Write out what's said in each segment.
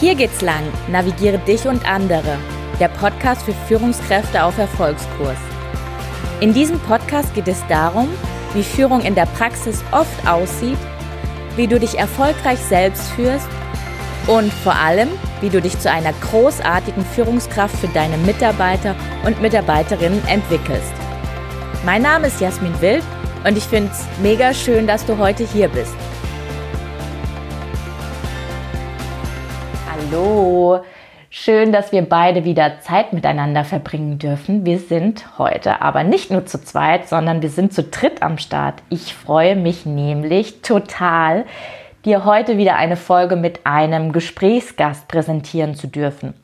Hier geht's lang. Navigiere dich und andere. Der Podcast für Führungskräfte auf Erfolgskurs. In diesem Podcast geht es darum, wie Führung in der Praxis oft aussieht, wie du dich erfolgreich selbst führst und vor allem, wie du dich zu einer großartigen Führungskraft für deine Mitarbeiter und Mitarbeiterinnen entwickelst. Mein Name ist Jasmin Wild und ich finde es mega schön, dass du heute hier bist. Hallo, schön, dass wir beide wieder Zeit miteinander verbringen dürfen. Wir sind heute aber nicht nur zu zweit, sondern wir sind zu dritt am Start. Ich freue mich nämlich total, dir heute wieder eine Folge mit einem Gesprächsgast präsentieren zu dürfen.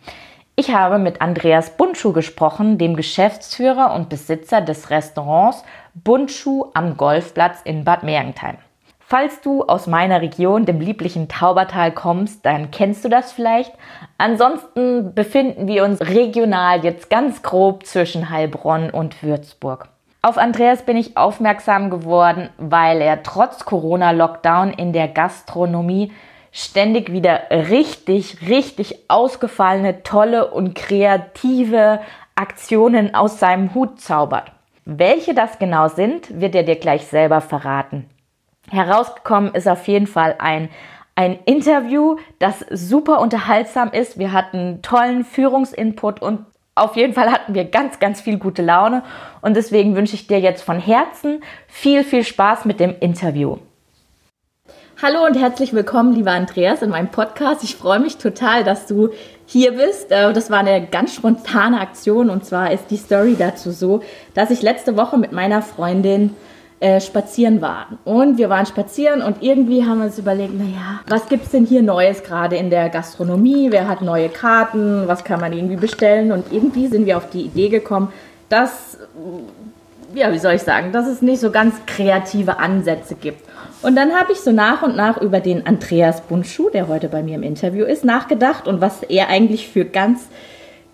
Ich habe mit Andreas Bundschuh gesprochen, dem Geschäftsführer und Besitzer des Restaurants Bundschuh am Golfplatz in Bad Mergentheim. Falls du aus meiner Region, dem lieblichen Taubertal, kommst, dann kennst du das vielleicht. Ansonsten befinden wir uns regional jetzt ganz grob zwischen Heilbronn und Würzburg. Auf Andreas bin ich aufmerksam geworden, weil er trotz Corona-Lockdown in der Gastronomie ständig wieder richtig, richtig ausgefallene, tolle und kreative Aktionen aus seinem Hut zaubert. Welche das genau sind, wird er dir gleich selber verraten. Herausgekommen ist auf jeden Fall ein, ein Interview, das super unterhaltsam ist. Wir hatten tollen Führungsinput und auf jeden Fall hatten wir ganz, ganz viel gute Laune. Und deswegen wünsche ich dir jetzt von Herzen viel, viel Spaß mit dem Interview. Hallo und herzlich willkommen, lieber Andreas, in meinem Podcast. Ich freue mich total, dass du hier bist. Äh, das war eine ganz spontane Aktion und zwar ist die Story dazu so, dass ich letzte Woche mit meiner Freundin äh, spazieren waren. Und wir waren spazieren und irgendwie haben wir uns überlegt, naja, was gibt es denn hier Neues gerade in der Gastronomie? Wer hat neue Karten? Was kann man irgendwie bestellen? Und irgendwie sind wir auf die Idee gekommen, dass, ja, wie soll ich sagen, dass es nicht so ganz kreative Ansätze gibt. Und dann habe ich so nach und nach über den Andreas Bundschuh, der heute bei mir im Interview ist, nachgedacht und was er eigentlich für ganz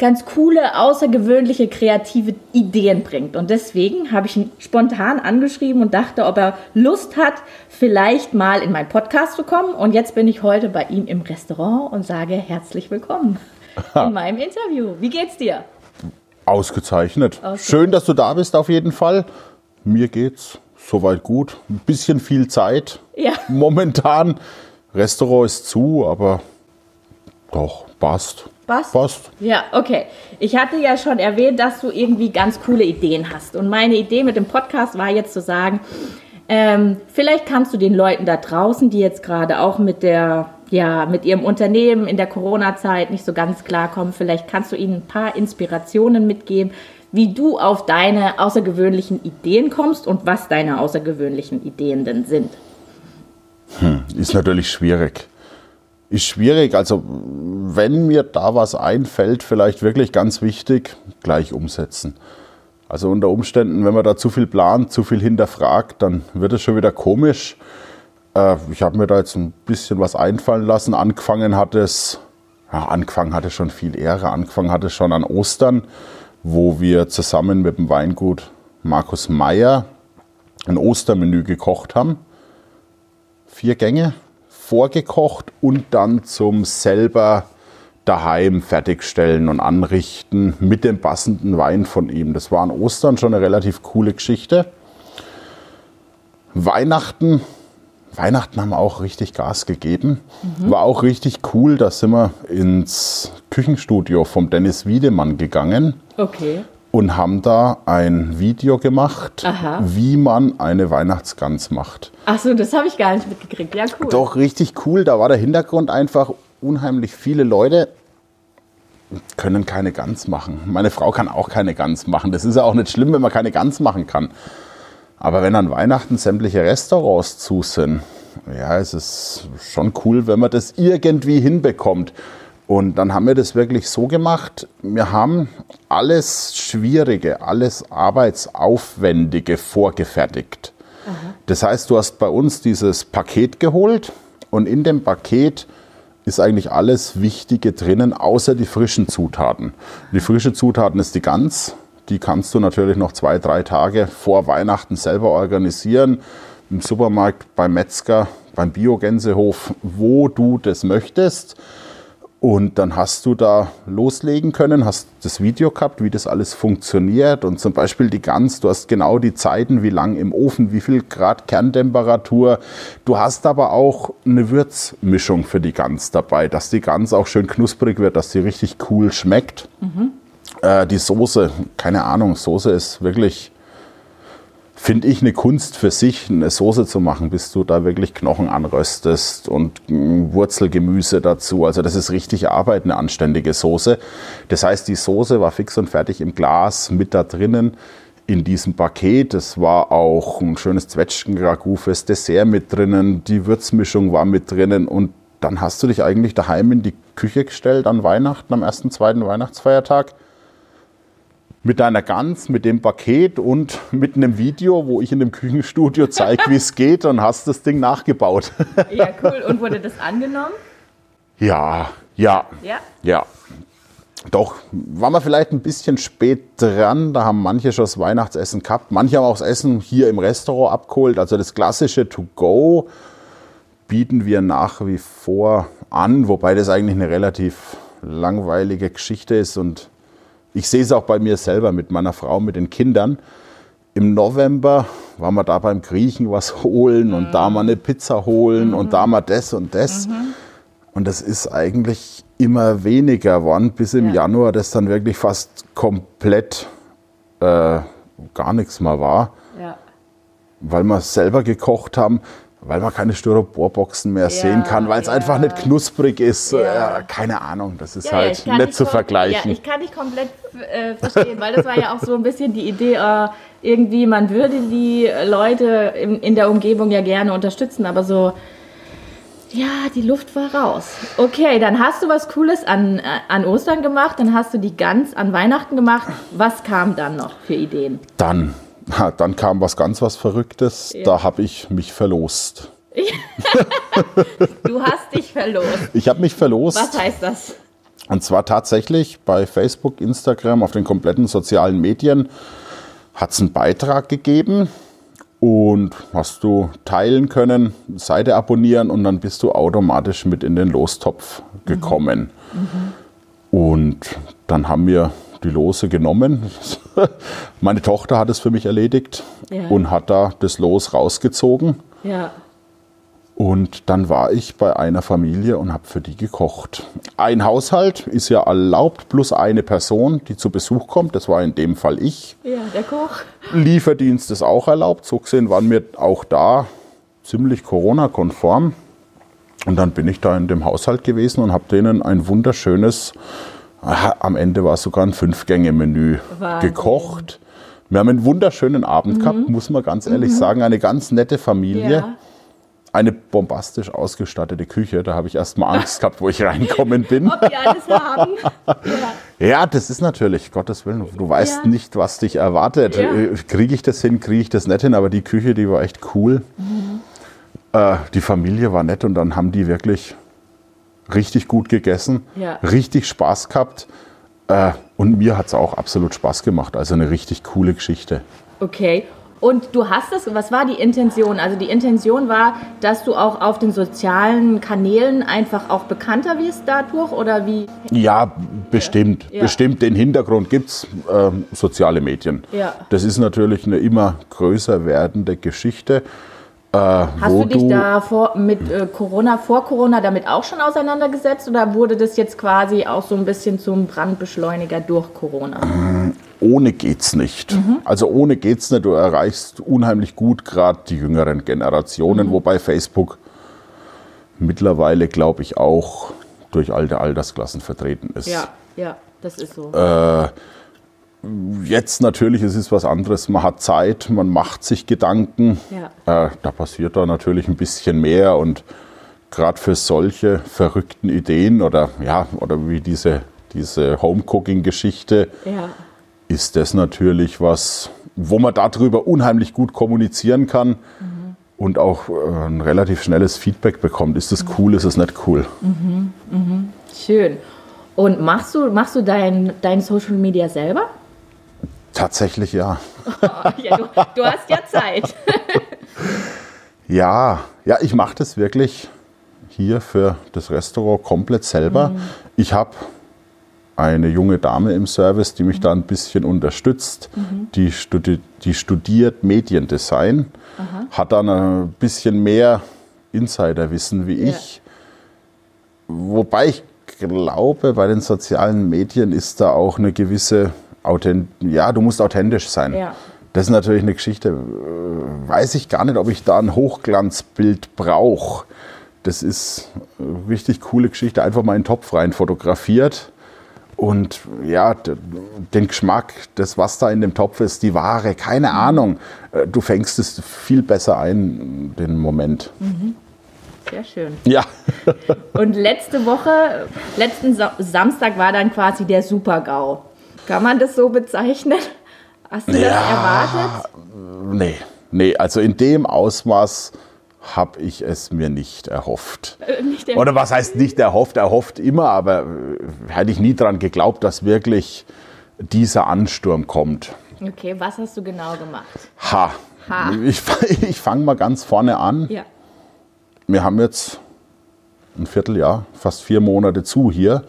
ganz coole, außergewöhnliche, kreative Ideen bringt. Und deswegen habe ich ihn spontan angeschrieben und dachte, ob er Lust hat, vielleicht mal in meinen Podcast zu kommen. Und jetzt bin ich heute bei ihm im Restaurant und sage herzlich willkommen in meinem Interview. Wie geht's dir? Ausgezeichnet. Ausgezeichnet. Schön, dass du da bist auf jeden Fall. Mir geht's soweit gut. Ein bisschen viel Zeit. Ja. Momentan. Restaurant ist zu, aber doch, passt. Passt? Passt. Ja, okay. Ich hatte ja schon erwähnt, dass du irgendwie ganz coole Ideen hast. Und meine Idee mit dem Podcast war jetzt zu sagen, ähm, vielleicht kannst du den Leuten da draußen, die jetzt gerade auch mit der ja, mit ihrem Unternehmen in der Corona-Zeit nicht so ganz klarkommen, vielleicht kannst du ihnen ein paar Inspirationen mitgeben, wie du auf deine außergewöhnlichen Ideen kommst und was deine außergewöhnlichen Ideen denn sind. Hm, ist natürlich schwierig ist schwierig. Also wenn mir da was einfällt, vielleicht wirklich ganz wichtig, gleich umsetzen. Also unter Umständen, wenn man da zu viel plant, zu viel hinterfragt, dann wird es schon wieder komisch. Äh, ich habe mir da jetzt ein bisschen was einfallen lassen. Angefangen hat es, ja, angefangen hatte schon viel Ehre, angefangen hat es schon an Ostern, wo wir zusammen mit dem Weingut Markus Meyer ein Ostermenü gekocht haben. Vier Gänge, vorgekocht und dann zum selber daheim fertigstellen und anrichten mit dem passenden Wein von ihm. Das war an Ostern schon eine relativ coole Geschichte. Weihnachten, Weihnachten haben wir auch richtig Gas gegeben. Mhm. War auch richtig cool. Da sind wir ins Küchenstudio vom Dennis Wiedemann gegangen. Okay und haben da ein Video gemacht, Aha. wie man eine Weihnachtsgans macht. Ach so, das habe ich gar nicht mitgekriegt. Ja, cool. Doch, richtig cool. Da war der Hintergrund einfach unheimlich viele Leute können keine Gans machen. Meine Frau kann auch keine Gans machen. Das ist ja auch nicht schlimm, wenn man keine Gans machen kann. Aber wenn an Weihnachten sämtliche Restaurants zu sind, ja, es ist schon cool, wenn man das irgendwie hinbekommt. Und dann haben wir das wirklich so gemacht, wir haben alles Schwierige, alles Arbeitsaufwendige vorgefertigt. Aha. Das heißt, du hast bei uns dieses Paket geholt und in dem Paket ist eigentlich alles Wichtige drinnen, außer die frischen Zutaten. Die frische Zutaten ist die Gans. Die kannst du natürlich noch zwei, drei Tage vor Weihnachten selber organisieren. Im Supermarkt, beim Metzger, beim Biogänsehof, wo du das möchtest. Und dann hast du da loslegen können, hast das Video gehabt, wie das alles funktioniert und zum Beispiel die Gans, du hast genau die Zeiten, wie lang im Ofen, wie viel Grad Kerntemperatur. Du hast aber auch eine Würzmischung für die Gans dabei, dass die Gans auch schön knusprig wird, dass sie richtig cool schmeckt. Mhm. Äh, die Soße, keine Ahnung, Soße ist wirklich finde ich, eine Kunst für sich, eine Soße zu machen, bis du da wirklich Knochen anröstest und Wurzelgemüse dazu. Also das ist richtig Arbeit, eine anständige Soße. Das heißt, die Soße war fix und fertig im Glas mit da drinnen in diesem Paket. Es war auch ein schönes Zwetschgen-Ragout fürs Dessert mit drinnen. Die Würzmischung war mit drinnen und dann hast du dich eigentlich daheim in die Küche gestellt an Weihnachten, am ersten, zweiten Weihnachtsfeiertag mit deiner Gans, mit dem Paket und mit einem Video, wo ich in dem Küchenstudio zeige, wie es geht und hast das Ding nachgebaut. Ja, cool. Und wurde das angenommen? Ja, ja. Ja? Ja. Doch, waren wir vielleicht ein bisschen spät dran. Da haben manche schon das Weihnachtsessen gehabt. Manche haben auch das Essen hier im Restaurant abgeholt. Also das klassische To-Go bieten wir nach wie vor an, wobei das eigentlich eine relativ langweilige Geschichte ist und ich sehe es auch bei mir selber mit meiner Frau, mit den Kindern. Im November waren wir da beim Griechen was holen mhm. und da mal eine Pizza holen mhm. und da mal das und das. Mhm. Und das ist eigentlich immer weniger geworden, bis im ja. Januar das dann wirklich fast komplett äh, gar nichts mehr war. Ja. Weil wir selber gekocht haben weil man keine Styroporboxen mehr ja, sehen kann, weil es ja. einfach nicht knusprig ist. Ja. Äh, keine Ahnung, das ist halt nicht zu vergleichen. Ja, ich kann dich komplett äh, verstehen, weil das war ja auch so ein bisschen die Idee, äh, irgendwie, man würde die Leute in, in, der Umgebung ja gerne unterstützen, aber so, ja, die Luft war raus. Okay, dann hast du was Cooles an, äh, an Ostern gemacht, dann hast du die Gans an Weihnachten gemacht. Was kam dann noch für Ideen? Dann dann kam was ganz was Verrücktes. Ja. Da habe ich mich verlost. du hast dich verlost. Ich habe mich verlost. Was heißt das? Und zwar tatsächlich bei Facebook, Instagram, auf den kompletten sozialen Medien hat es einen Beitrag gegeben und hast du teilen können, Seite abonnieren und dann bist du automatisch mit in den Lostopf gekommen. Mhm. Mhm. Und dann haben wir die Lose genommen. Meine Tochter hat es für mich erledigt ja. und hat da das Los rausgezogen. Ja. Und dann war ich bei einer Familie und habe für die gekocht. Ein Haushalt ist ja erlaubt, plus eine Person, die zu Besuch kommt. Das war in dem Fall ich. Ja, der Koch. Lieferdienst ist auch erlaubt. So gesehen waren wir auch da ziemlich Corona-konform. Und dann bin ich da in dem Haushalt gewesen und habe denen ein wunderschönes am Ende war sogar ein Fünf-Gänge-Menü gekocht. Wir haben einen wunderschönen Abend mhm. gehabt, muss man ganz ehrlich mhm. sagen. Eine ganz nette Familie. Ja. Eine bombastisch ausgestattete Küche. Da habe ich erst mal Angst gehabt, wo ich reinkommen bin. Ob alles haben. ja. ja, das ist natürlich, Gottes Willen, du weißt ja. nicht, was dich erwartet. Äh, kriege ich das hin, kriege ich das nicht hin, aber die Küche, die war echt cool. Mhm. Äh, die Familie war nett und dann haben die wirklich richtig gut gegessen, ja. richtig Spaß gehabt. Äh, und mir hat es auch absolut Spaß gemacht. Also eine richtig coole Geschichte. Okay. Und du hast das, was war die Intention? Also die Intention war, dass du auch auf den sozialen Kanälen einfach auch bekannter wirst dadurch oder wie? Ja, bestimmt. Ja. Bestimmt. Den Hintergrund gibt es, äh, soziale Medien. Ja. Das ist natürlich eine immer größer werdende Geschichte. Äh, Hast du dich da vor, mit äh, Corona, vor Corona damit auch schon auseinandergesetzt oder wurde das jetzt quasi auch so ein bisschen zum Brandbeschleuniger durch Corona? Mm, ohne geht's nicht. Mhm. Also ohne geht's nicht. Du erreichst unheimlich gut gerade die jüngeren Generationen, mhm. wobei Facebook mittlerweile, glaube ich, auch durch alte Altersklassen vertreten ist. Ja, ja, das ist so. Äh, Jetzt natürlich, es ist was anderes. Man hat Zeit, man macht sich Gedanken. Ja. Äh, da passiert da natürlich ein bisschen mehr und gerade für solche verrückten Ideen oder ja oder wie diese diese Home-Cooking-Geschichte ja. ist das natürlich was, wo man darüber unheimlich gut kommunizieren kann. Mhm. Und auch äh, ein relativ schnelles Feedback bekommt. Ist das cool, ist es nicht cool? Mhm. Mhm. Schön. Und machst du, machst du dein, dein Social Media selber? Tatsächlich ja. ja du, du, hast ja Zeit. ja, ja, ich mache das wirklich. hier für das Restaurant komplett selber. Mhm. Ich habe eine junge Dame im Service, die mich mhm. da ein bisschen unterstützt. Mhm. Die, studi die, studiert Mediendesign, Aha. hat dann ein bisschen mehr Insiderwissen wie ja. ich. Wobei ich glaube, bei den sozialen Medien ist da auch eine gewisse Authent ja, du musst authentisch sein. Ja. Das ist natürlich eine Geschichte, äh, weiß ich gar nicht, ob ich da ein Hochglanzbild brauche. Das ist eine richtig coole Geschichte, einfach mal in den Topf rein fotografiert. Und ja, den Geschmack, das, was da in dem Topf ist, die Ware, keine Ahnung. Äh, du fängst es viel besser ein, den Moment. Mhm. Sehr schön. Ja. Und letzte Woche, letzten Samstag war dann quasi der Super-GAU. Kann man das so bezeichnen? Hast du ja, das erwartet? Nee, nee, also in dem Ausmaß habe ich es mir nicht erhofft. Äh, nicht Oder was heißt nicht erhofft? Erhofft immer, aber äh, hätte ich nie daran geglaubt, dass wirklich dieser Ansturm kommt. Okay, was hast du genau gemacht? Ha. ha. Ich, ich fange mal ganz vorne an. Ja. Wir haben jetzt ein Vierteljahr, fast vier Monate zu hier.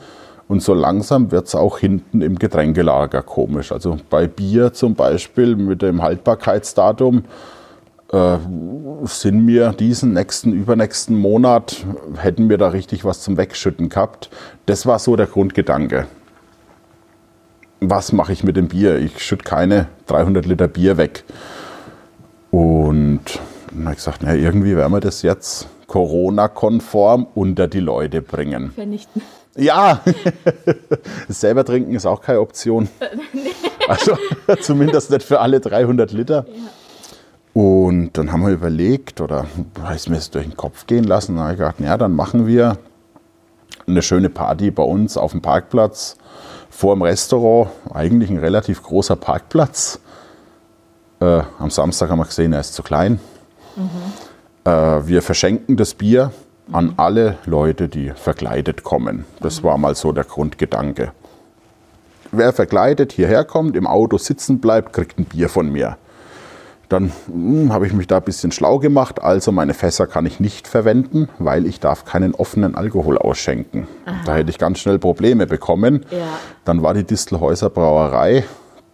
Und so langsam wird es auch hinten im Getränkelager komisch. Also bei Bier zum Beispiel mit dem Haltbarkeitsdatum äh, sind wir diesen nächsten, übernächsten Monat, hätten wir da richtig was zum Wegschütten gehabt. Das war so der Grundgedanke. Was mache ich mit dem Bier? Ich schütte keine 300 Liter Bier weg. Und dann habe ich gesagt, na, irgendwie werden wir das jetzt Corona-konform unter die Leute bringen. Vernichten. Ja, selber trinken ist auch keine Option. Also zumindest nicht für alle 300 Liter. Und dann haben wir überlegt, oder ist mir das durch den Kopf gehen lassen, dann habe ich gedacht, ja, dann machen wir eine schöne Party bei uns auf dem Parkplatz vor dem Restaurant. Eigentlich ein relativ großer Parkplatz. Äh, am Samstag haben wir gesehen, er ist zu klein. Mhm. Äh, wir verschenken das Bier an alle Leute, die verkleidet kommen. Das war mal so der Grundgedanke. Wer verkleidet hierher kommt, im Auto sitzen bleibt, kriegt ein Bier von mir. Dann hm, habe ich mich da ein bisschen schlau gemacht. Also meine Fässer kann ich nicht verwenden, weil ich darf keinen offenen Alkohol ausschenken. Aha. Da hätte ich ganz schnell Probleme bekommen. Ja. Dann war die Distelhäuser Brauerei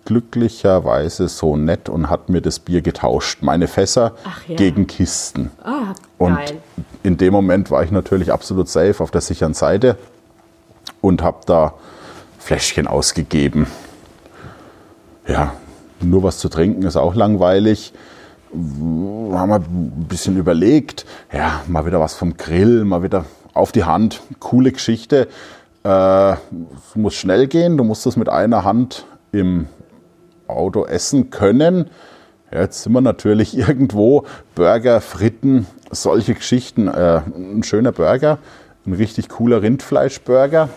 glücklicherweise so nett und hat mir das Bier getauscht. Meine Fässer ja. gegen Kisten. Ah, und in dem Moment war ich natürlich absolut safe auf der sicheren Seite und habe da Fläschchen ausgegeben. Ja, nur was zu trinken ist auch langweilig. Haben wir ein bisschen überlegt, ja, mal wieder was vom Grill, mal wieder auf die Hand. Coole Geschichte. Äh, muss schnell gehen, du musst das mit einer Hand im Auto essen können. Jetzt sind wir natürlich irgendwo Burger, Fritten, solche Geschichten. Äh, ein schöner Burger, ein richtig cooler Rindfleischburger.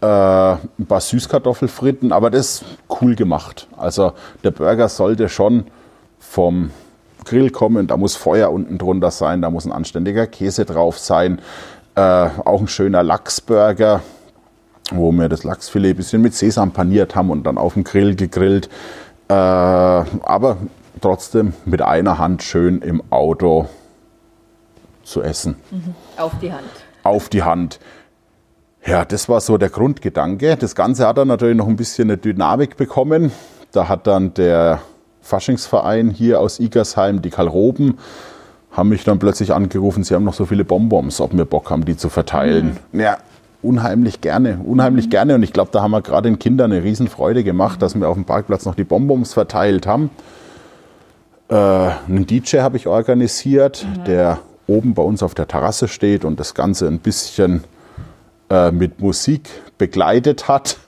Äh, ein paar Süßkartoffelfritten, aber das ist cool gemacht. Also der Burger sollte schon vom Grill kommen, da muss Feuer unten drunter sein, da muss ein anständiger Käse drauf sein. Äh, auch ein schöner Lachsburger, wo wir das Lachsfilet ein bisschen mit Sesam paniert haben und dann auf dem Grill gegrillt. Äh, aber trotzdem mit einer Hand schön im Auto zu essen. Mhm. Auf die Hand. Auf die Hand. Ja, das war so der Grundgedanke. Das Ganze hat dann natürlich noch ein bisschen eine Dynamik bekommen. Da hat dann der Faschingsverein hier aus Igersheim, die Kalroben, haben mich dann plötzlich angerufen, sie haben noch so viele Bonbons, ob wir Bock haben, die zu verteilen. Mhm. Ja, unheimlich gerne, unheimlich mhm. gerne. Und ich glaube, da haben wir gerade den Kindern eine Riesenfreude gemacht, dass wir auf dem Parkplatz noch die Bonbons verteilt haben. Äh, einen DJ habe ich organisiert, mhm. der oben bei uns auf der Terrasse steht und das Ganze ein bisschen äh, mit Musik begleitet hat.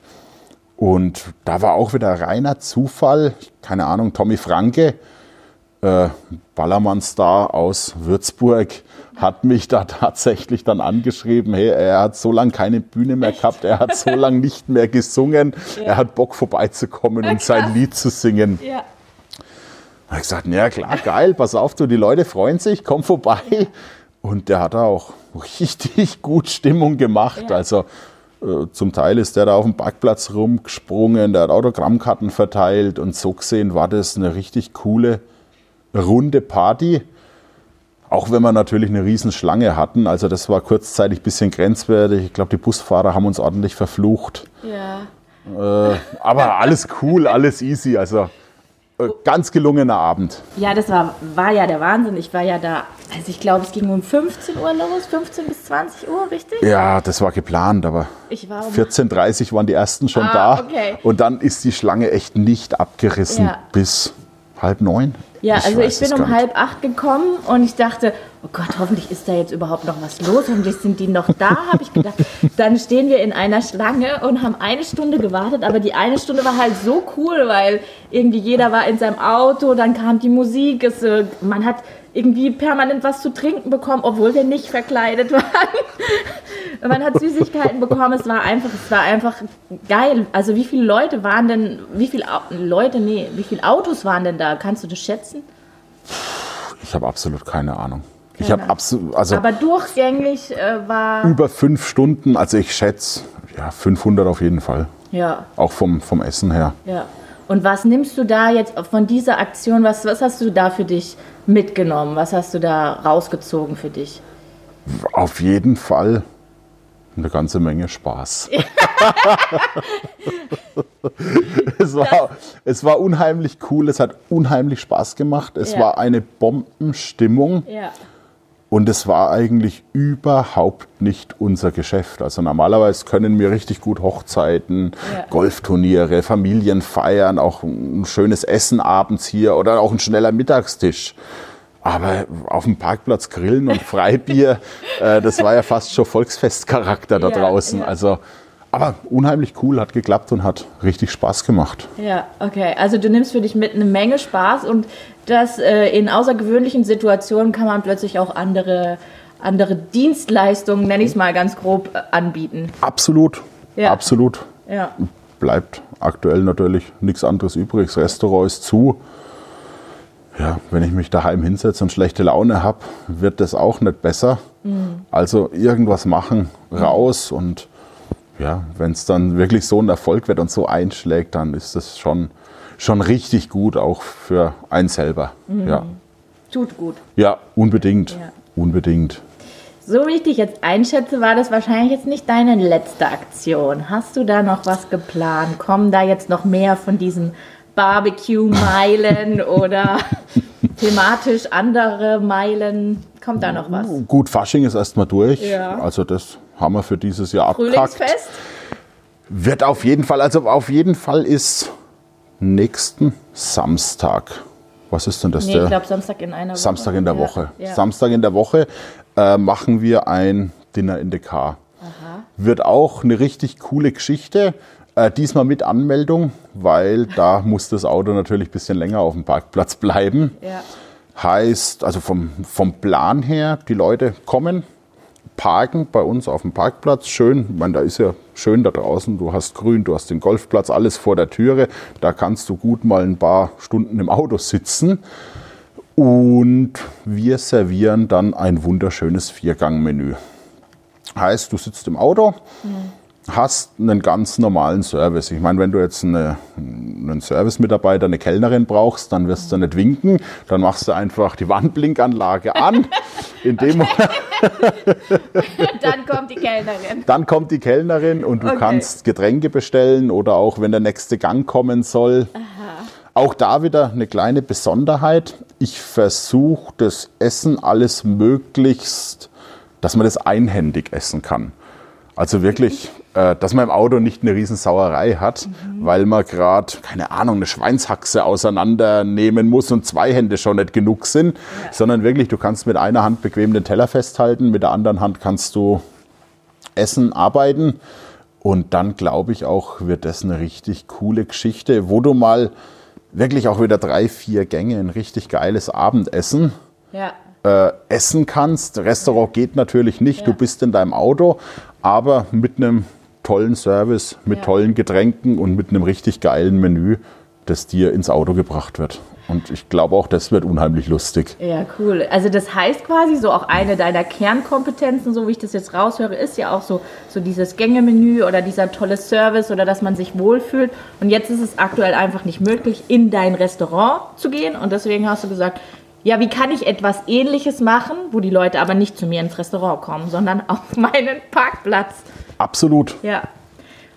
Und da war auch wieder reiner Zufall, keine Ahnung, Tommy Franke, äh, Ballermann-Star aus Würzburg, hat mich da tatsächlich dann angeschrieben, hey, er hat so lange keine Bühne mehr gehabt, er hat so lange nicht mehr gesungen, ja. er hat Bock vorbeizukommen ja, und sein Lied zu singen. Ja. Da habe ich gesagt, ja klar, geil, pass auf, du, die Leute freuen sich, komm vorbei. Und der hat auch richtig gut Stimmung gemacht. Also äh, zum Teil ist der da auf dem Parkplatz rumgesprungen, der hat Autogrammkarten verteilt und so gesehen war das eine richtig coole, runde Party Auch wenn wir natürlich eine Riesenschlange hatten, also das war kurzzeitig ein bisschen grenzwertig. Ich glaube, die Busfahrer haben uns ordentlich verflucht. Ja. Äh, aber alles cool, alles easy. Also äh, ganz gelungener Abend. Ja, das war, war ja der Wahnsinn. Ich war ja da, also ich glaube, es ging um 15 Uhr los, 15 bis 20 Uhr, richtig? Ja, das war geplant, aber Ich war um 14.30 waren die ersten schon Ah, da. okay. Und dann ist die Schlange echt nicht abgerissen Ja. bis halb neun. Ja, also weiß ich bin um halb acht gekommen und ich dachte, oh Gott, hoffentlich ist da jetzt überhaupt noch was los. Hoffentlich sind die noch da, habe ich gedacht. Dann stehen wir in einer Schlange und haben eine Stunde gewartet, aber die eine Stunde war halt so cool, weil irgendwie jeder war in seinem Auto, dann kam die Musik, es, äh, man hat irgendwie permanent was zu trinken bekommen, obwohl wir nicht verkleidet waren. Man hat Süßigkeiten bekommen, es war einfach, es war einfach geil. Also wie viele Leute waren denn, wie viele Leute, nee, wie viele Autos waren denn da? Kannst du das schätzen? Ich habe absolut keine Ahnung. Ich Keine habe absolut, also Aber durchgängig äh, war. über fünf Stunden, also ich schätze, ja, 500 auf jeden Fall. Ja, Auch vom, vom Essen her. ja. Und was nimmst du da jetzt von dieser Aktion? Was, was hast du da für dich mitgenommen? Was hast du da rausgezogen für dich? Auf jeden Fall eine ganze Menge Spaß. es, war, es war unheimlich cool, es hat unheimlich Spaß gemacht. Es Ja. war eine Bombenstimmung Ja. Und es war eigentlich überhaupt nicht unser Geschäft. Also normalerweise können wir richtig gut Hochzeiten, Ja. Golfturniere, Familienfeiern, auch ein schönes Essen abends hier oder auch ein schneller Mittagstisch. Aber auf dem Parkplatz grillen und Freibier, äh, das war ja fast schon Volksfestcharakter da Ja, draußen. ja. Also, aber unheimlich cool, hat geklappt und hat richtig Spaß gemacht. Ja, okay. Also du nimmst für dich mit eine Menge Spaß und das äh, in außergewöhnlichen Situationen kann man plötzlich auch andere, andere Dienstleistungen, nenne ich es mal ganz grob, äh, anbieten. Absolut, Ja. absolut. Ja. Bleibt aktuell natürlich nichts anderes übrig. Das Restaurant ist zu. Ja, wenn ich mich daheim hinsetze und schlechte Laune habe, wird das auch nicht besser. Also irgendwas machen, raus und ja, wenn es dann wirklich so ein Erfolg wird und so einschlägt, dann ist das schon, schon richtig gut, auch für einen selber. Ja. Tut gut. ja, unbedingt. Ja. Unbedingt. So wie ich dich jetzt einschätze, war das wahrscheinlich jetzt nicht deine letzte Aktion. Hast du da noch was geplant? Kommen da jetzt noch mehr von diesen Barbecue-Meilen oder thematisch andere Meilen? Kommt da noch was? Gut, Fasching ist erstmal durch. Ja. Also das haben wir für dieses Jahr abgekackt. Frühlingsfest? Wird auf jeden Fall, also auf jeden Fall ist nächsten Samstag. Was ist denn das? Nee, der ich glaube Samstag in einer Woche. Samstag in der Ja, Woche. Ja. Samstag in der Woche äh, machen wir ein Dinner in the Car. Wird auch eine richtig coole Geschichte. Äh, diesmal mit Anmeldung, weil da muss das Auto natürlich ein bisschen länger auf dem Parkplatz bleiben. ja. Heißt, also vom, vom Plan her, die Leute kommen, parken bei uns auf dem Parkplatz. Schön, ich meine, da ist ja schön da draußen. Du hast Grün, du hast den Golfplatz, alles vor der Türe. Da kannst du gut mal ein paar Stunden im Auto sitzen. Und wir servieren dann ein wunderschönes Viergang-Menü. Heißt, du sitzt im Auto, hast einen ganz normalen Service. Ich meine, wenn du jetzt eine, einen Service-Mitarbeiter, eine Kellnerin brauchst, dann wirst du nicht winken. Dann machst du einfach die Wandblinkanlage an. In dem Moment Dann kommt die Kellnerin. dann kommt die Kellnerin und du Okay. kannst Getränke bestellen oder auch wenn der nächste Gang kommen soll. Auch da wieder eine kleine Besonderheit. Ich versuche das Essen alles möglichst, dass man das einhändig essen kann. Also wirklich, dass man im Auto nicht eine Riesensauerei hat, weil man gerade, keine Ahnung, eine Schweinshaxe auseinandernehmen muss und zwei Hände schon nicht genug sind, sondern wirklich, du kannst mit einer Hand bequem den Teller festhalten, mit der anderen Hand kannst du essen, arbeiten. Und dann glaube ich auch, wird das eine richtig coole Geschichte, wo du mal wirklich auch wieder drei, vier Gänge, ein richtig geiles Abendessen Ja. äh, essen kannst. Restaurant geht natürlich nicht, Ja. du bist in deinem Auto, aber mit einem tollen Service, mit Ja. tollen Getränken und mit einem richtig geilen Menü, das dir ins Auto gebracht wird. Und ich glaube auch, das wird unheimlich lustig. Ja, cool. Also das heißt quasi so auch eine deiner Kernkompetenzen, so wie ich das jetzt raushöre, ist ja auch so, so dieses Gängemenü oder dieser tolle Service oder dass man sich wohlfühlt. Und jetzt ist es aktuell einfach nicht möglich, in dein Restaurant zu gehen. Und deswegen hast du gesagt, ja, wie kann ich etwas Ähnliches machen, wo die Leute aber nicht zu mir ins Restaurant kommen, sondern auf meinen Parkplatz? Absolut. Ja.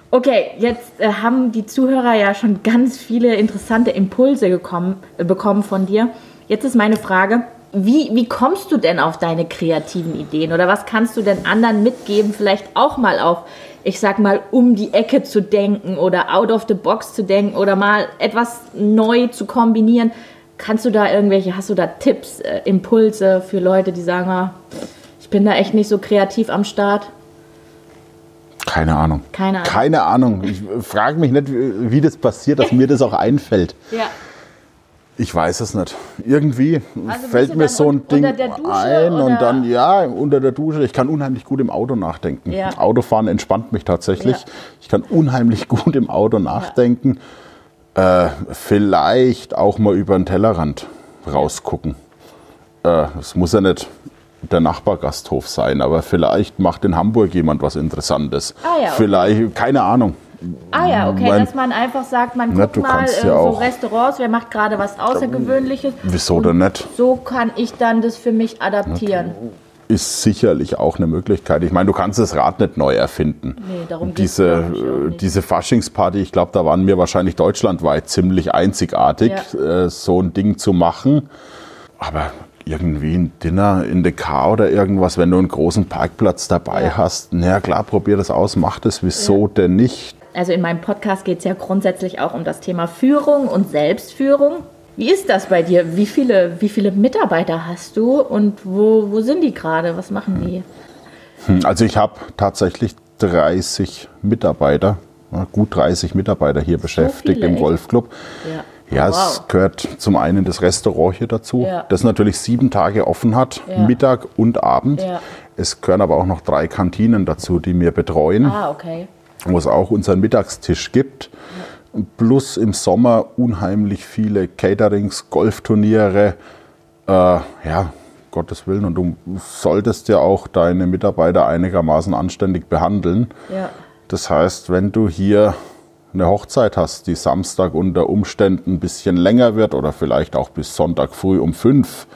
Okay, jetzt äh, haben die Zuhörer ja schon ganz viele interessante Impulse gekommen, äh, bekommen von dir. Jetzt ist meine Frage, wie, wie kommst du denn auf deine kreativen Ideen oder was kannst du denn anderen mitgeben, vielleicht auch mal auf, ich sag mal, um die Ecke zu denken oder out of the box zu denken oder mal etwas neu zu kombinieren? Kannst du da irgendwelche, hast du da Tipps, äh, Impulse für Leute, die sagen, ah, ich bin da echt nicht so kreativ am Start? Keine Ahnung. Keine Ahnung. Keine Ahnung. Ich frage mich nicht, wie wie das passiert, dass mir das auch einfällt. Ja. Ich weiß es nicht. Irgendwie Also fällt mir so ein Ding unter der Dusche ein und oder- dann, ja, unter der Dusche. Ich kann unheimlich gut im Auto nachdenken. Ja. Autofahren entspannt mich tatsächlich. Ja. Ich kann unheimlich gut im Auto nachdenken. Äh, vielleicht auch mal über den Tellerrand rausgucken. Äh, Es muss ja nicht der Nachbargasthof sein, aber vielleicht macht in Hamburg jemand was Interessantes. Ah ja, okay. Vielleicht, keine Ahnung. Ah ja, okay, Mein- dass man einfach sagt, man Na, guckt mal äh, ja so Restaurants, wer macht gerade was Außergewöhnliches. Wieso denn nicht? So kann ich dann das für mich adaptieren. Ist sicherlich auch eine Möglichkeit. Ich meine, du kannst das Rad nicht neu erfinden. Nee, darum diese, nicht. diese Faschingsparty, ich glaube, da waren wir wahrscheinlich deutschlandweit ziemlich einzigartig, äh, so ein Ding zu machen. Aber irgendwie ein Dinner in der K oder irgendwas, wenn du einen großen Parkplatz dabei Ja. hast, na klar, probier das aus, mach das, wieso denn nicht? Also in meinem Podcast geht es ja grundsätzlich auch um das Thema Führung und Selbstführung. Wie ist das bei dir? Wie viele, wie viele Mitarbeiter hast du und wo, wo sind die gerade? Was machen die? Hm, Also ich habe tatsächlich 30 Mitarbeiter, gut 30 Mitarbeiter hier beschäftigt viele, im? Golfclub. Ja. Ja, Wow. es gehört zum einen das Restaurant hier dazu, Ja. das natürlich sieben Tage offen hat, Ja. Mittag und Abend. Ja. Es gehören aber auch noch drei Kantinen dazu, die wir betreuen, Ah, okay. wo es auch unseren Mittagstisch gibt. Plus im Sommer unheimlich viele Caterings, Golfturniere. Äh, ja, Gottes Willen. Und du solltest ja auch deine Mitarbeiter einigermaßen anständig behandeln. Ja. Das heißt, wenn du hier eine Hochzeit hast, die Samstag unter Umständen ein bisschen länger wird oder vielleicht auch bis Sonntag früh um fünf,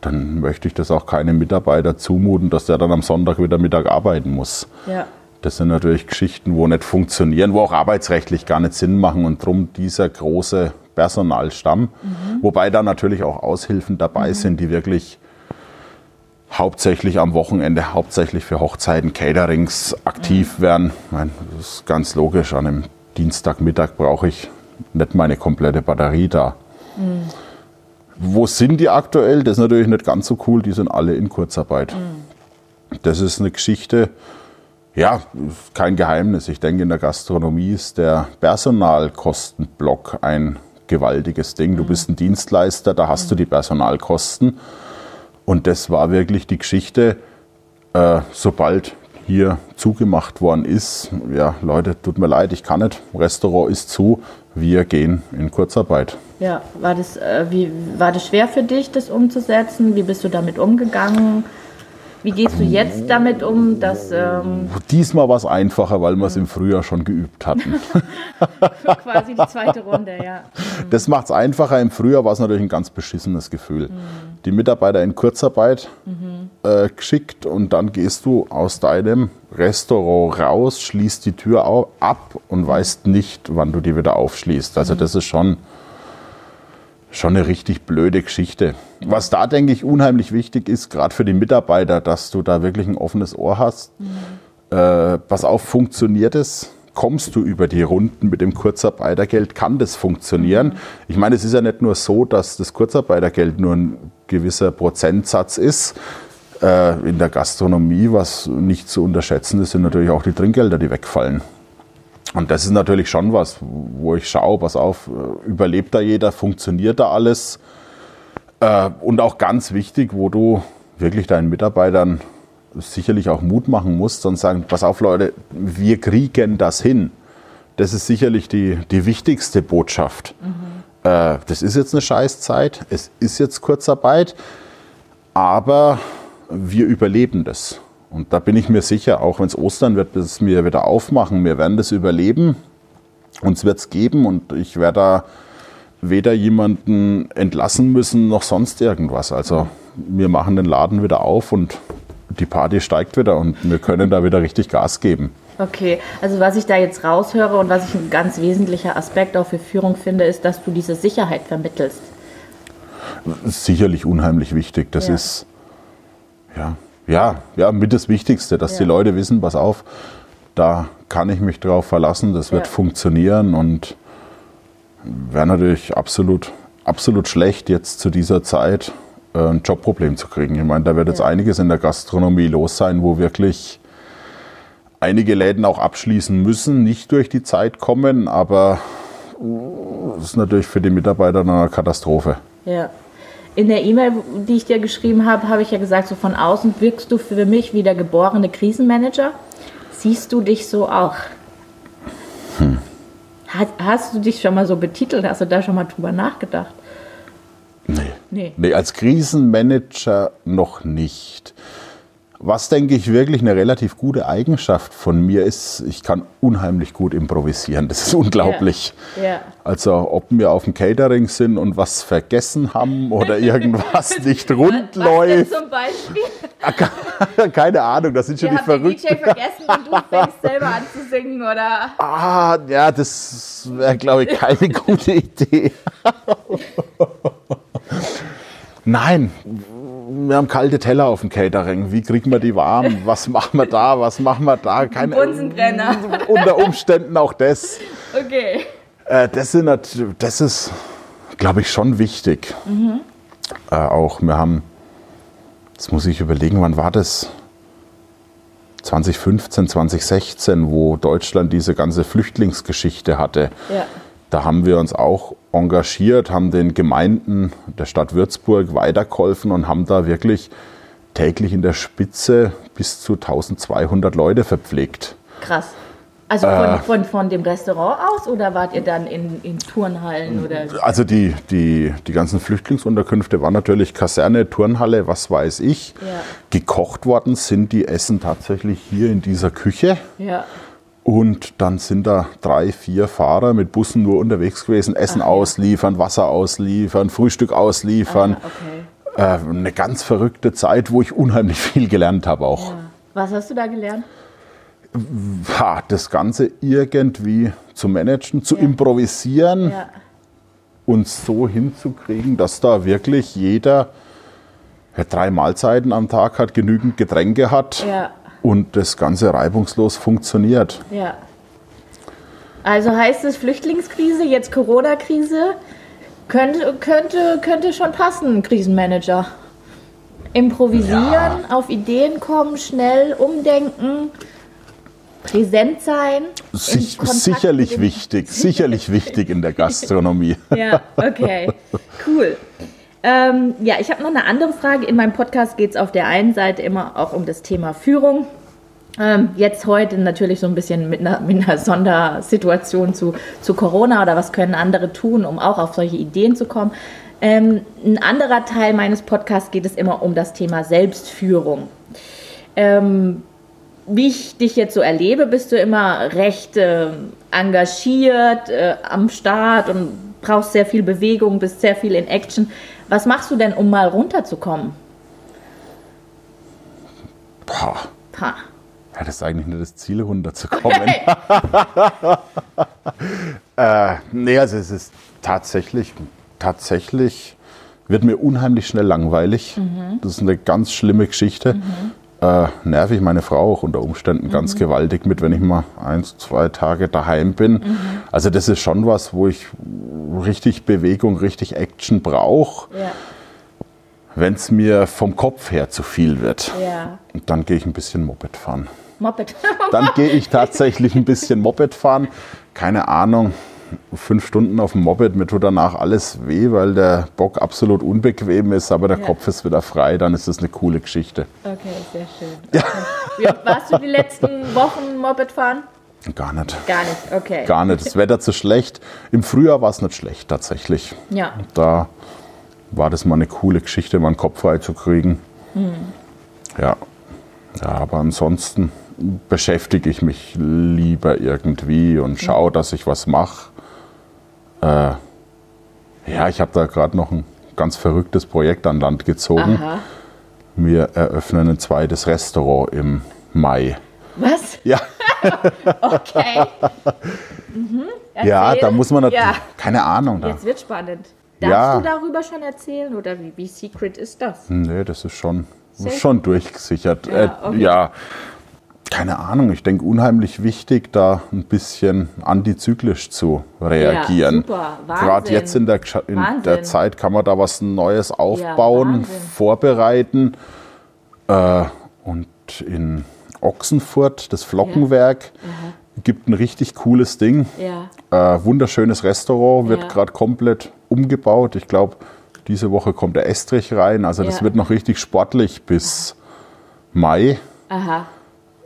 dann möchte ich das auch keinem Mitarbeiter zumuten, dass der dann am Sonntag wieder Mittag arbeiten muss. Ja. Das sind natürlich Geschichten, wo nicht funktionieren, wo auch arbeitsrechtlich gar nicht Sinn machen und drum dieser große Personalstamm. Wobei da natürlich auch Aushilfen dabei sind, die wirklich hauptsächlich am Wochenende, hauptsächlich für Hochzeiten, Caterings aktiv werden. Ich meine, das ist ganz logisch. An einem Dienstagmittag brauche ich nicht meine komplette Batterie da. Wo sind die aktuell? Das ist natürlich nicht ganz so cool. Die sind alle in Kurzarbeit. Das ist eine Geschichte, ja, kein Geheimnis. Ich denke, in der Gastronomie ist der Personalkostenblock ein gewaltiges Ding. Du bist ein Dienstleister, da hast du die Personalkosten. Und das war wirklich die Geschichte, äh, sobald hier zugemacht worden ist, ja, Leute, tut mir leid, ich kann nicht, Restaurant ist zu, wir gehen in Kurzarbeit. Ja, war das, äh, wie, war das schwer für dich, das umzusetzen? Wie bist du damit umgegangen? Wie gehst du jetzt damit um, dass ähm, Diesmal war es einfacher, weil wir es im Frühjahr schon geübt hatten. quasi die zweite Runde, ja. Das macht es einfacher. Im Frühjahr war es natürlich ein ganz beschissenes Gefühl. Die Mitarbeiter in Kurzarbeit äh, geschickt und dann gehst du aus deinem Restaurant raus, schließt die Tür ab und weißt nicht, wann du die wieder aufschließt. Also das ist schon, schon eine richtig blöde Geschichte. Was da, denke ich, unheimlich wichtig ist, gerade für die Mitarbeiter, dass du da wirklich ein offenes Ohr hast. Äh, pass auf, funktioniert es? Kommst du über die Runden mit dem Kurzarbeitergeld? Kann das funktionieren? Ich meine, es ist ja nicht nur so, dass das Kurzarbeitergeld nur ein gewisser Prozentsatz ist. Äh, in der Gastronomie, was nicht zu unterschätzen ist, sind natürlich auch die Trinkgelder, die wegfallen. Und das ist natürlich schon was, wo ich schaue, pass auf, überlebt da jeder, funktioniert da alles? Äh, Und auch ganz wichtig, wo du wirklich deinen Mitarbeitern sicherlich auch Mut machen musst und sagen, pass auf Leute, wir kriegen das hin. Das ist sicherlich die, die wichtigste Botschaft. Äh, Das ist jetzt eine Scheißzeit, es ist jetzt Kurzarbeit, aber wir überleben das. Und da bin ich mir sicher, auch wenn es Ostern wird, bis wir wieder aufmachen, wir werden das überleben. Uns wird es geben und ich werde da weder jemanden entlassen müssen noch sonst irgendwas. Also wir machen den Laden wieder auf und die Party steigt wieder und wir können da wieder richtig Gas geben. Okay, also was ich da jetzt raushöre und was ich ein ganz wesentlicher Aspekt auch für Führung finde, ist, dass du diese Sicherheit vermittelst. Sicherlich unheimlich wichtig. Das Ja. ist ja, ja, ja, mit das Wichtigste, dass Ja. die Leute wissen, pass auf, da kann ich mich drauf verlassen, das wird Ja. funktionieren und wäre natürlich absolut, absolut schlecht, jetzt zu dieser Zeit äh, ein Jobproblem zu kriegen. Ich meine, da wird jetzt einiges in der Gastronomie los sein, wo wirklich einige Läden auch abschließen müssen, nicht durch die Zeit kommen, aber das ist natürlich für die Mitarbeiter eine Katastrophe. Ja. In der E-Mail, die ich dir geschrieben habe, habe ich ja gesagt, so von außen wirkst du für mich wie der geborene Krisenmanager. Siehst du dich so auch? Hast, hast du dich schon mal so betitelt? Hast du da schon mal drüber nachgedacht? Nee. Nee. Nee, als Krisenmanager noch nicht. Was, denke ich, wirklich eine relativ gute Eigenschaft von mir ist, ich kann unheimlich gut improvisieren. Das ist unglaublich. Ja. Also, ob wir auf dem Catering sind und was vergessen haben oder irgendwas nicht rund läuft. zum Beispiel? Keine Ahnung, das sind schon die habt den Verrückten. DJ vergessen und du fängst selber an zu singen, oder? Ah, ja, das wäre, glaube ich, keine gute Idee. Nein, wir haben kalte Teller auf dem Catering. Wie kriegen wir die warm? Was machen wir da? Was machen wir da? Keine, Bunsenbrenner. unter Umständen auch das. Okay. Äh, das, sind, das ist, glaube ich, schon wichtig. Äh, auch wir haben, jetzt muss ich überlegen, wann war das? 2015, 2016, wo Deutschland diese ganze Flüchtlingsgeschichte hatte. Ja. Da haben wir uns auch engagiert, haben den Gemeinden der Stadt Würzburg weitergeholfen und haben da wirklich täglich in der Spitze bis zu 1200 Leute verpflegt. Krass. Also Äh. von, von, von dem Restaurant aus oder wart ihr dann in, in Turnhallen oder? Also die, die, die ganzen Flüchtlingsunterkünfte waren natürlich Kaserne, Turnhalle, was weiß ich. Ja. Gekocht worden sind die Essen tatsächlich hier in dieser Küche. Ja. Und dann sind da drei, vier Fahrer mit Bussen nur unterwegs gewesen, Essen Ach ja. ausliefern, Wasser ausliefern, Frühstück ausliefern. Ah, okay. Äh, eine ganz verrückte Zeit, wo ich unheimlich viel gelernt habe auch. Ja. Was hast du da gelernt? Ha, das Ganze irgendwie zu managen, zu Ja. improvisieren Ja. und so hinzukriegen, dass da wirklich jeder ja, drei Mahlzeiten am Tag hat, genügend Getränke hat Ja. Und das Ganze reibungslos funktioniert. Ja. Also heißt es Flüchtlingskrise, jetzt Corona-Krise, könnte, könnte, könnte schon passen, Krisenmanager. Improvisieren, Ja. auf Ideen kommen, schnell umdenken, präsent sein. in Sich, sicherlich wichtig, sicherlich wichtig in der Gastronomie. Ja, okay, cool. Ähm, ja, ich habe noch eine andere Frage. In meinem Podcast geht es auf der einen Seite immer auch um das Thema Führung. Ähm, jetzt heute natürlich so ein bisschen mit einer, mit einer Sondersituation zu, zu Corona oder was können andere tun, um auch auf solche Ideen zu kommen. Ähm, ein anderer Teil meines Podcasts geht es immer um das Thema Selbstführung. Ähm, wie ich dich jetzt so erlebe, bist du immer recht äh, engagiert, äh, am Start und brauchst sehr viel Bewegung, bist sehr viel in Action. Was machst du denn, um mal runterzukommen? Boah, Ha. ja, das ist eigentlich nur das Ziel, runterzukommen. äh, nee, also es ist tatsächlich, tatsächlich wird mir unheimlich schnell langweilig. Das ist eine ganz schlimme Geschichte. Äh, nerv ich meine Frau auch unter Umständen ganz gewaltig mit, wenn ich mal eins, zwei Tage daheim bin. Also das ist schon was, wo ich richtig Bewegung, richtig Action brauche. Ja, Wenn es mir vom Kopf her zu viel wird, ja. Und dann gehe ich ein bisschen Moped fahren. Moped. Dann gehe ich tatsächlich ein bisschen Moped fahren. Keine Ahnung, fünf Stunden auf dem Moped, mir tut danach alles weh, weil der Bock absolut unbequem ist, aber der Ja. Kopf ist wieder frei, dann ist das eine coole Geschichte. Okay, sehr schön. Okay. Oft warst du die letzten Wochen Moped fahren? Gar nicht. Gar nicht, okay. Gar nicht. Das Wetter zu schlecht. Im Frühjahr war es nicht schlecht tatsächlich. Ja, Da war das mal eine coole Geschichte, mal einen Kopf frei zu kriegen. Ja. ja, aber ansonsten beschäftige ich mich lieber irgendwie und schaue, dass ich was mache. Äh, Ja, ich habe da gerade noch ein ganz verrücktes Projekt an Land gezogen. Aha. Wir eröffnen ein zweites Restaurant im Mai. Was? Ja, Okay. ja Erzähl. da muss man natürlich, Ja. keine Ahnung. Da. Jetzt wird spannend. Darfst Ja. du darüber schon erzählen oder wie, wie secret ist das? Nee, das ist schon, Safe? schon durchgesichert. Ja, äh, okay. ja, keine Ahnung. Ich denke, unheimlich wichtig, da ein bisschen antizyklisch zu reagieren. super. Wahnsinn. Gerade jetzt in, der, in der Zeit kann man da was Neues aufbauen, Wahnsinn. vorbereiten. Äh, und in Ochsenfurt, das Flockenwerk, gibt ein richtig cooles Ding. Ja. Äh, wunderschönes Restaurant, wird Ja. gerade komplett umgebaut. Ich glaube, diese Woche kommt der Estrich rein. Also das Ja. wird noch richtig sportlich bis Mai. Aha.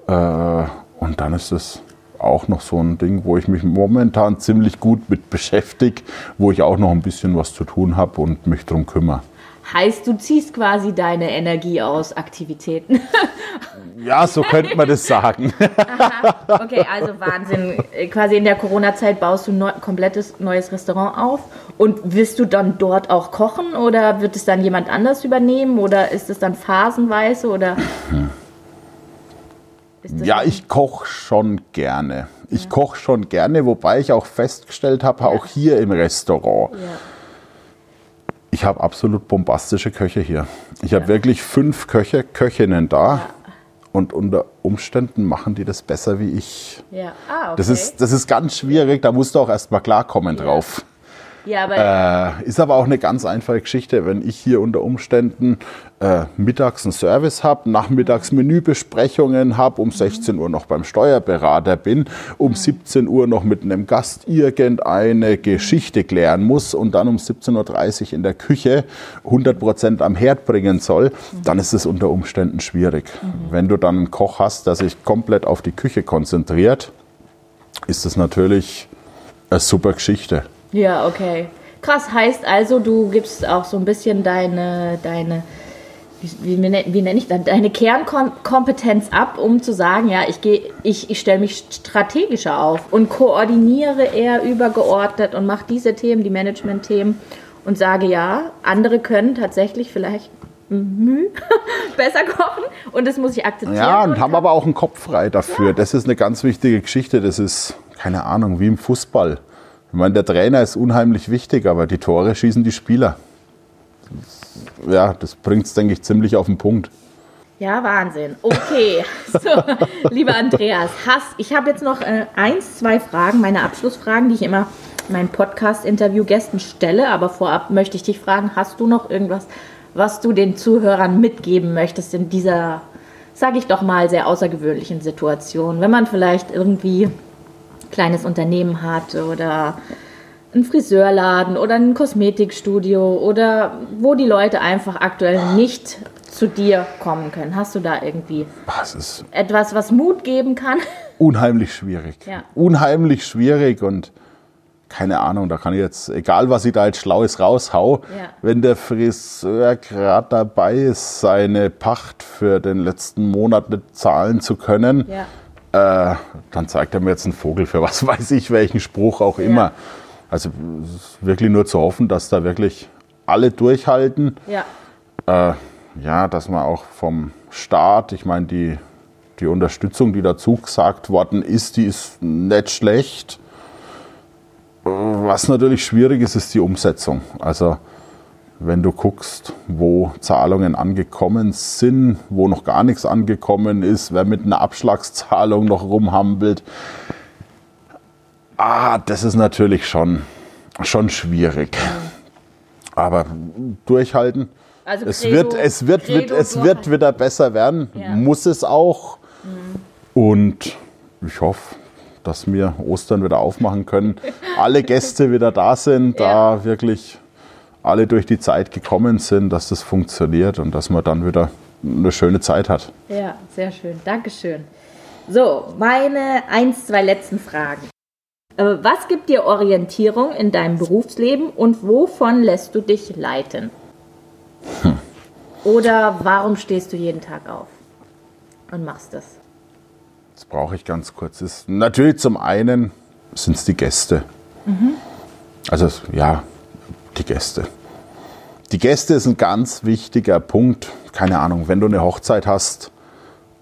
Äh, und dann ist es auch noch so ein Ding, wo ich mich momentan ziemlich gut mit beschäftige, wo ich auch noch ein bisschen was zu tun habe und mich darum kümmere. Heißt, du ziehst quasi deine Energie aus Aktivitäten. Ja, so könnte man das sagen. Okay, also Wahnsinn. Äh, Quasi in der Corona-Zeit baust du ein neu, komplettes neues Restaurant auf. Und wirst du dann dort auch kochen oder wird es dann jemand anders übernehmen oder ist es dann phasenweise oder? Ja, ich koche schon gerne. Ich koche schon gerne, wobei ich auch festgestellt habe, auch hier im Restaurant, Ja. ich habe absolut bombastische Köche hier. Ich habe wirklich fünf Köche, Köchinnen da. Und unter Umständen machen die das besser wie ich. Ja. Ah, okay. Das ist, das ist ganz schwierig, da musst du auch erstmal klarkommen drauf. Ja, aber Äh, ist aber auch eine ganz einfache Geschichte, wenn ich hier unter Umständen äh, mittags einen Service habe, nachmittags Menübesprechungen habe, um 16 Uhr noch beim Steuerberater bin, um 17 Uhr noch mit einem Gast irgendeine Geschichte klären muss und dann um 17.30 Uhr in der Küche 100 Prozent am Herd bringen soll, dann ist es unter Umständen schwierig. Wenn du dann einen Koch hast, der sich komplett auf die Küche konzentriert, ist das natürlich eine super Geschichte. Ja, okay. Krass, heißt also, du gibst auch so ein bisschen deine, deine wie, wie, wie nenne ich das, deine Kernkompetenz ab, um zu sagen, ja, ich gehe, ich, ich stelle mich strategischer auf und koordiniere eher übergeordnet und mache diese Themen, die Management-Themen und sage, ja, andere können tatsächlich vielleicht Mühe besser kochen und das muss ich akzeptieren. Ja, und haben kann- aber auch einen Kopf frei dafür. Das ist eine ganz wichtige Geschichte. Das ist, keine Ahnung, wie im Fußball. Ich meine, der Trainer ist unheimlich wichtig, aber die Tore schießen die Spieler. Ja, das bringt es, denke ich, ziemlich auf den Punkt. Ja, Wahnsinn. Okay, so, lieber Andreas, Hass, ich habe jetzt noch äh, eins, zwei Fragen, meine Abschlussfragen, die ich immer meinen Podcast-Interview-Gästen stelle. Aber vorab möchte ich dich fragen, hast du noch irgendwas, was du den Zuhörern mitgeben möchtest in dieser, sage ich doch mal, sehr außergewöhnlichen Situation? Wenn man vielleicht irgendwie kleines Unternehmen hat oder ein Friseurladen oder ein Kosmetikstudio oder wo die Leute einfach aktuell nicht zu dir kommen können. Hast du da irgendwie etwas, was Mut geben kann? unheimlich schwierig. Ja. Unheimlich schwierig und keine Ahnung, da kann ich jetzt, egal was ich da jetzt Schlaues raushau, Ja. wenn der Friseur gerade dabei ist, seine Pacht für den letzten Monat nicht zahlen zu können, Ja. Äh, dann zeigt er mir jetzt einen Vogel für was weiß ich, welchen Spruch auch immer. Also wirklich nur zu hoffen, dass da wirklich alle durchhalten. Ja. Äh, ja, dass man auch vom Staat, ich meine, die, die Unterstützung, die dazu gesagt worden ist, die ist nicht schlecht. Äh, Was natürlich schwierig ist, ist die Umsetzung. Also wenn du guckst, wo Zahlungen angekommen sind, wo noch gar nichts angekommen ist, wer mit einer Abschlagszahlung noch rumhampelt, ah, das ist natürlich schon, schon schwierig. Aber durchhalten. Also Es Credo- wird, es wird, wird, es wird wieder besser werden, Ja. muss es auch. Und ich hoffe, dass wir Ostern wieder aufmachen können. Alle Gäste wieder da sind, Ja. da wirklich alle durch die Zeit gekommen sind, dass das funktioniert und dass man dann wieder eine schöne Zeit hat. Ja, sehr schön. Dankeschön. So, meine eins, zwei letzten Fragen. Äh, Was gibt dir Orientierung in deinem Berufsleben und wovon lässt du dich leiten? Hm. Oder warum stehst du jeden Tag auf und machst das? Das brauche ich ganz kurz. Ist natürlich zum einen sind es die Gäste. Also es- ja, Die Gäste. Die Gäste ist ein ganz wichtiger Punkt. Keine Ahnung, wenn du eine Hochzeit hast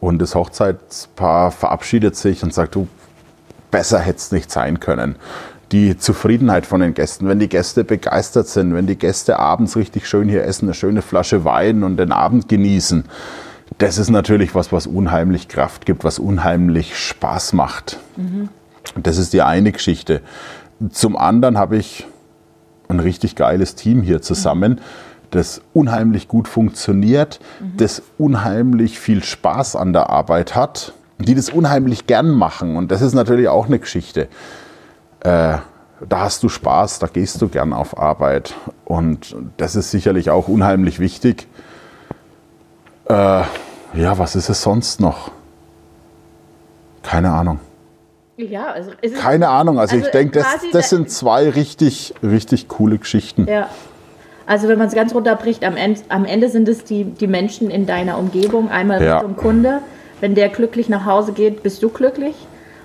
und das Hochzeitspaar verabschiedet sich und sagt, du, besser hätte es nicht sein können. Die Zufriedenheit von den Gästen, wenn die Gäste begeistert sind, wenn die Gäste abends richtig schön hier essen, eine schöne Flasche Wein und den Abend genießen, das ist natürlich was, was unheimlich Kraft gibt, was unheimlich Spaß macht. Mhm. Das ist die eine Geschichte. Zum anderen habe ich ein richtig geiles Team hier zusammen, das unheimlich gut funktioniert, das unheimlich viel Spaß an der Arbeit hat, die das unheimlich gern machen. Und das ist natürlich auch eine Geschichte. Äh, da hast du Spaß, da gehst du gern auf Arbeit. Und das ist sicherlich auch unheimlich wichtig. Äh, ja, was ist es sonst noch? Keine Ahnung. Ja, also Keine Ahnung, also, also ich denke, das, das sind zwei richtig, richtig coole Geschichten. Ja. Also wenn man es ganz runterbricht, am Ende, am Ende sind es die, die Menschen in deiner Umgebung, einmal ja. Richtung Kunde. Wenn der glücklich nach Hause geht, bist du glücklich.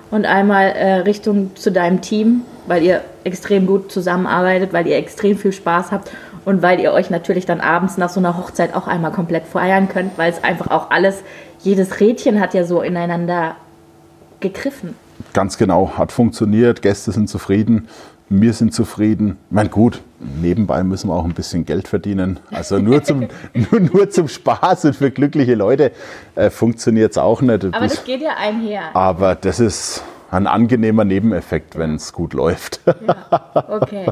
Und einmal äh, Richtung zu deinem Team, weil ihr extrem gut zusammenarbeitet, weil ihr extrem viel Spaß habt und weil ihr euch natürlich dann abends nach so einer Hochzeit auch einmal komplett feiern könnt, weil es einfach auch alles, jedes Rädchen hat ja so ineinander gegriffen. Ganz genau, hat funktioniert, Gäste sind zufrieden, wir sind zufrieden. Ich meine, gut, nebenbei müssen wir auch ein bisschen Geld verdienen. Also nur zum, nur, nur zum Spaß und für glückliche Leute äh, funktioniert es auch nicht. Aber das geht ja einher. Aber das ist ein angenehmer Nebeneffekt, wenn es gut läuft. Ja, okay,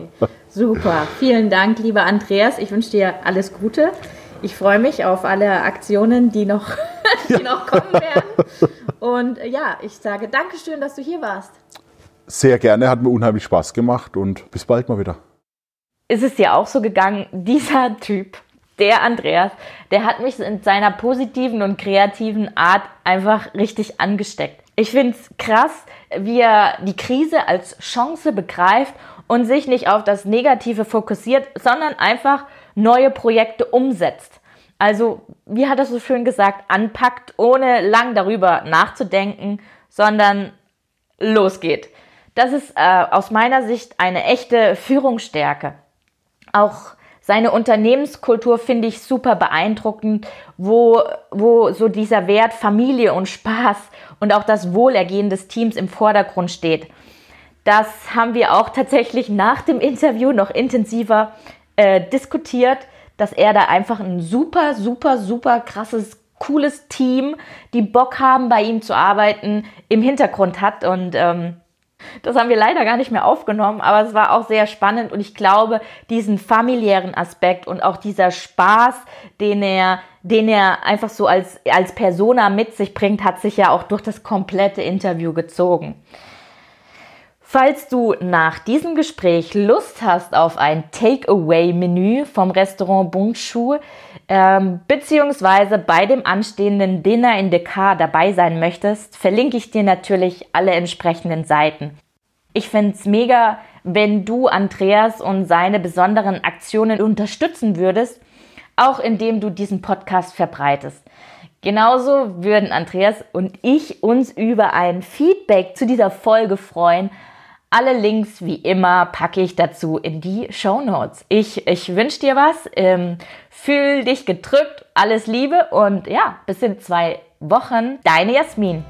super. Vielen Dank, lieber Andreas. Ich wünsche dir alles Gute. Ich freue mich auf alle Aktionen, die noch, die ja. noch kommen werden. Und ja, ich sage Dankeschön, dass du hier warst. Sehr gerne, hat mir unheimlich Spaß gemacht und bis bald mal wieder. Ist es dir auch so gegangen, dieser Typ, der Andreas, der hat mich in seiner positiven und kreativen Art einfach richtig angesteckt. Ich finde es krass, wie er die Krise als Chance begreift und sich nicht auf das Negative fokussiert, sondern einfach neue Projekte umsetzt. Also, wie hat er so schön gesagt, anpackt, ohne lang darüber nachzudenken, sondern losgeht. Das ist äh, aus meiner Sicht eine echte Führungsstärke. Auch seine Unternehmenskultur finde ich super beeindruckend, wo, wo so dieser Wert Familie und Spaß und auch das Wohlergehen des Teams im Vordergrund steht. Das haben wir auch tatsächlich nach dem Interview noch intensiver äh, diskutiert, dass er da einfach ein super, super, super krasses, cooles Team, die Bock haben, bei ihm zu arbeiten, im Hintergrund hat. Und ähm, das haben wir leider gar nicht mehr aufgenommen, aber es war auch sehr spannend und ich glaube, diesen familiären Aspekt und auch dieser Spaß, den er, den er einfach so als, als Persona mit sich bringt, hat sich ja auch durch das komplette Interview gezogen. Falls du nach diesem Gespräch Lust hast auf ein Takeaway-Menü vom Restaurant Bongshu, ähm, beziehungsweise bei dem anstehenden Dinner in Dekar dabei sein möchtest, verlinke ich dir natürlich alle entsprechenden Seiten. Ich finde es mega, wenn du Andreas und seine besonderen Aktionen unterstützen würdest, auch indem du diesen Podcast verbreitest. Genauso würden Andreas und ich uns über ein Feedback zu dieser Folge freuen alle Links, wie immer, packe ich dazu in die Show Notes. Ich, ich wünsche dir was. Ähm, fühl dich gedrückt. Alles Liebe und ja, bis in zwei Wochen. Deine Jasmin.